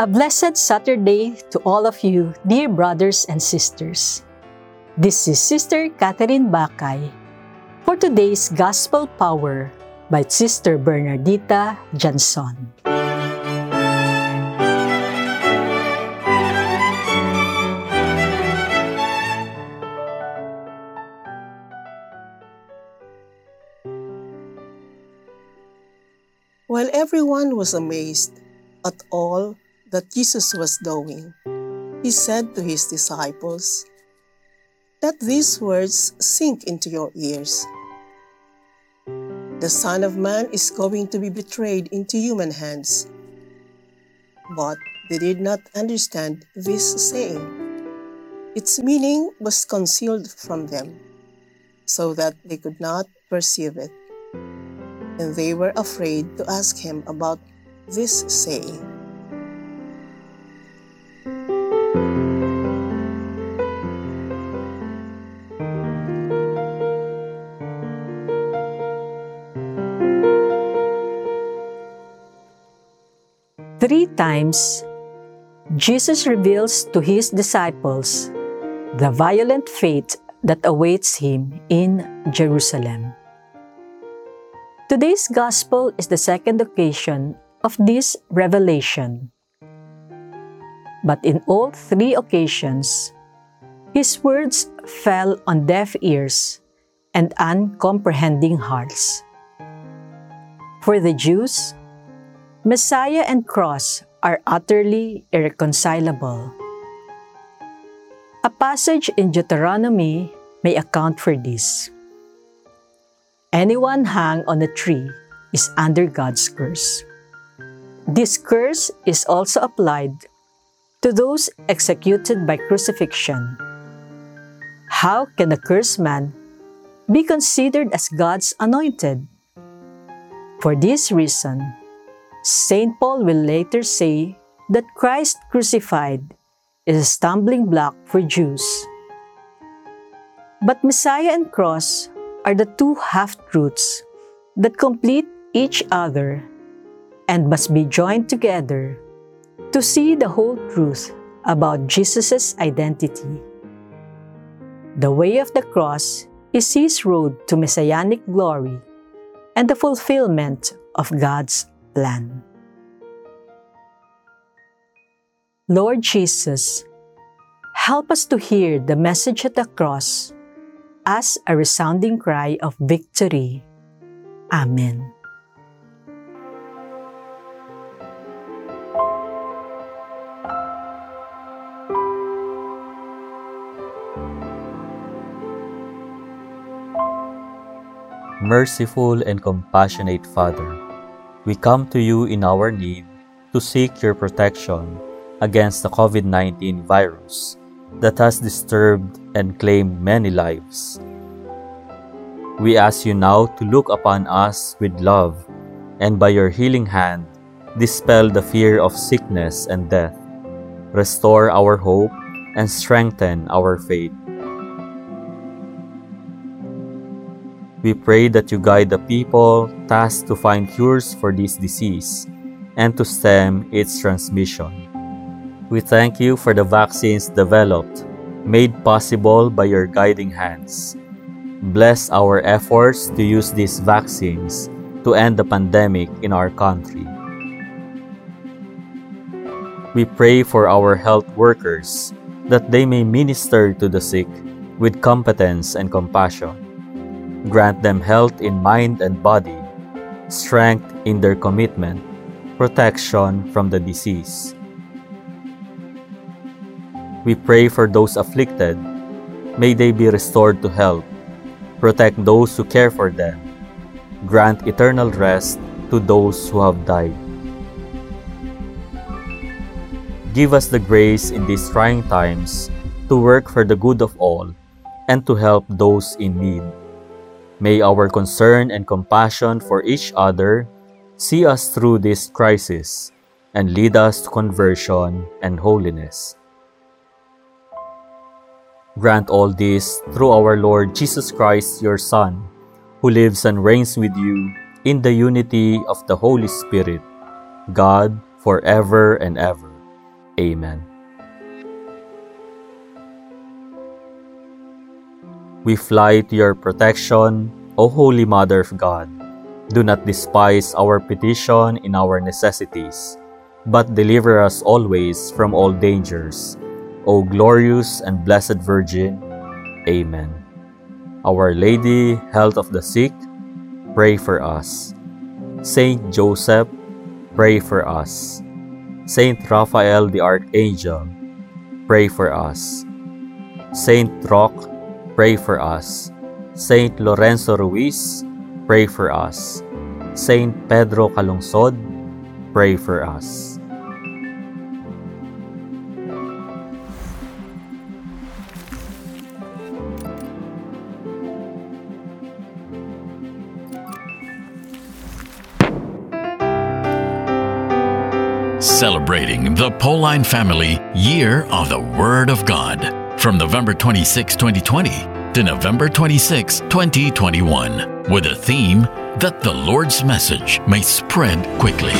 A blessed Saturday to all of you, dear brothers and sisters. This is Sister Catherine Bakay for today's Gospel Power by Sister Bernardita Dianzon. While everyone was amazed at all that Jesus was doing, he said to his disciples, Let these words sink into your ears. The Son of Man is going to be betrayed into human hands. But they did not understand this saying. Its meaning was concealed from them, so that they could not perceive it and they were afraid to ask him about this saying. Three times, Jesus reveals to his disciples the violent fate that awaits him in Jerusalem. Today's Gospel is the second occasion of this revelation. But in all three occasions, his words fell on deaf ears and uncomprehending hearts. For the Jews, Messiah and cross are utterly irreconcilable. A passage in Deuteronomy may account for this. Anyone hung on a tree is under God's curse. This curse is also applied to those executed by crucifixion. How can a cursed man be considered as God's anointed? For this reason, St. Paul will later say that Christ crucified is a stumbling block for Jews. But Messiah and cross are the two half truths that complete each other and must be joined together to see the whole truth about Jesus' identity. The way of the cross is his road to messianic glory and the fulfillment of God's plan. Lord Jesus, help us to hear the message at the cross as a resounding cry of victory. Amen. Merciful and compassionate Father, we come to you in our need to seek your protection against the COVID 19 virus that has disturbed and claimed many lives. We ask you now to look upon us with love and by your healing hand, dispel the fear of sickness and death, restore our hope, and strengthen our faith. We pray that you guide the people tasked to find cures for this disease and to stem its transmission. We thank you for the vaccines developed, made possible by your guiding hands. Bless our efforts to use these vaccines to end the pandemic in our country. We pray for our health workers that they may minister to the sick with competence and compassion. Grant them health in mind and body, strength in their commitment, protection from the disease. We pray for those afflicted. May they be restored to health. Protect those who care for them. Grant eternal rest to those who have died. Give us the grace in these trying times to work for the good of all and to help those in need. May our concern and compassion for each other see us through this crisis and lead us to conversion and holiness. Grant all this through our Lord Jesus Christ, your Son, who lives and reigns with you in the unity of the Holy Spirit, God, forever and ever. Amen. We fly to your protection, O Holy Mother of God. Do not despise our petition in our necessities, but deliver us always from all dangers. O glorious and blessed Virgin. Amen. Our Lady, health of the sick, pray for us. Saint Joseph, pray for us. Saint Raphael the Archangel, pray for us. Saint Roch, pray for us. Saint Lorenzo Ruiz, pray for us. Saint Pedro Calungsod, pray for us. Celebrating the Pauline Family Year of the Word of God from November 26, 2020 to November 26, 2021, with a theme that the Lord's message may spread quickly.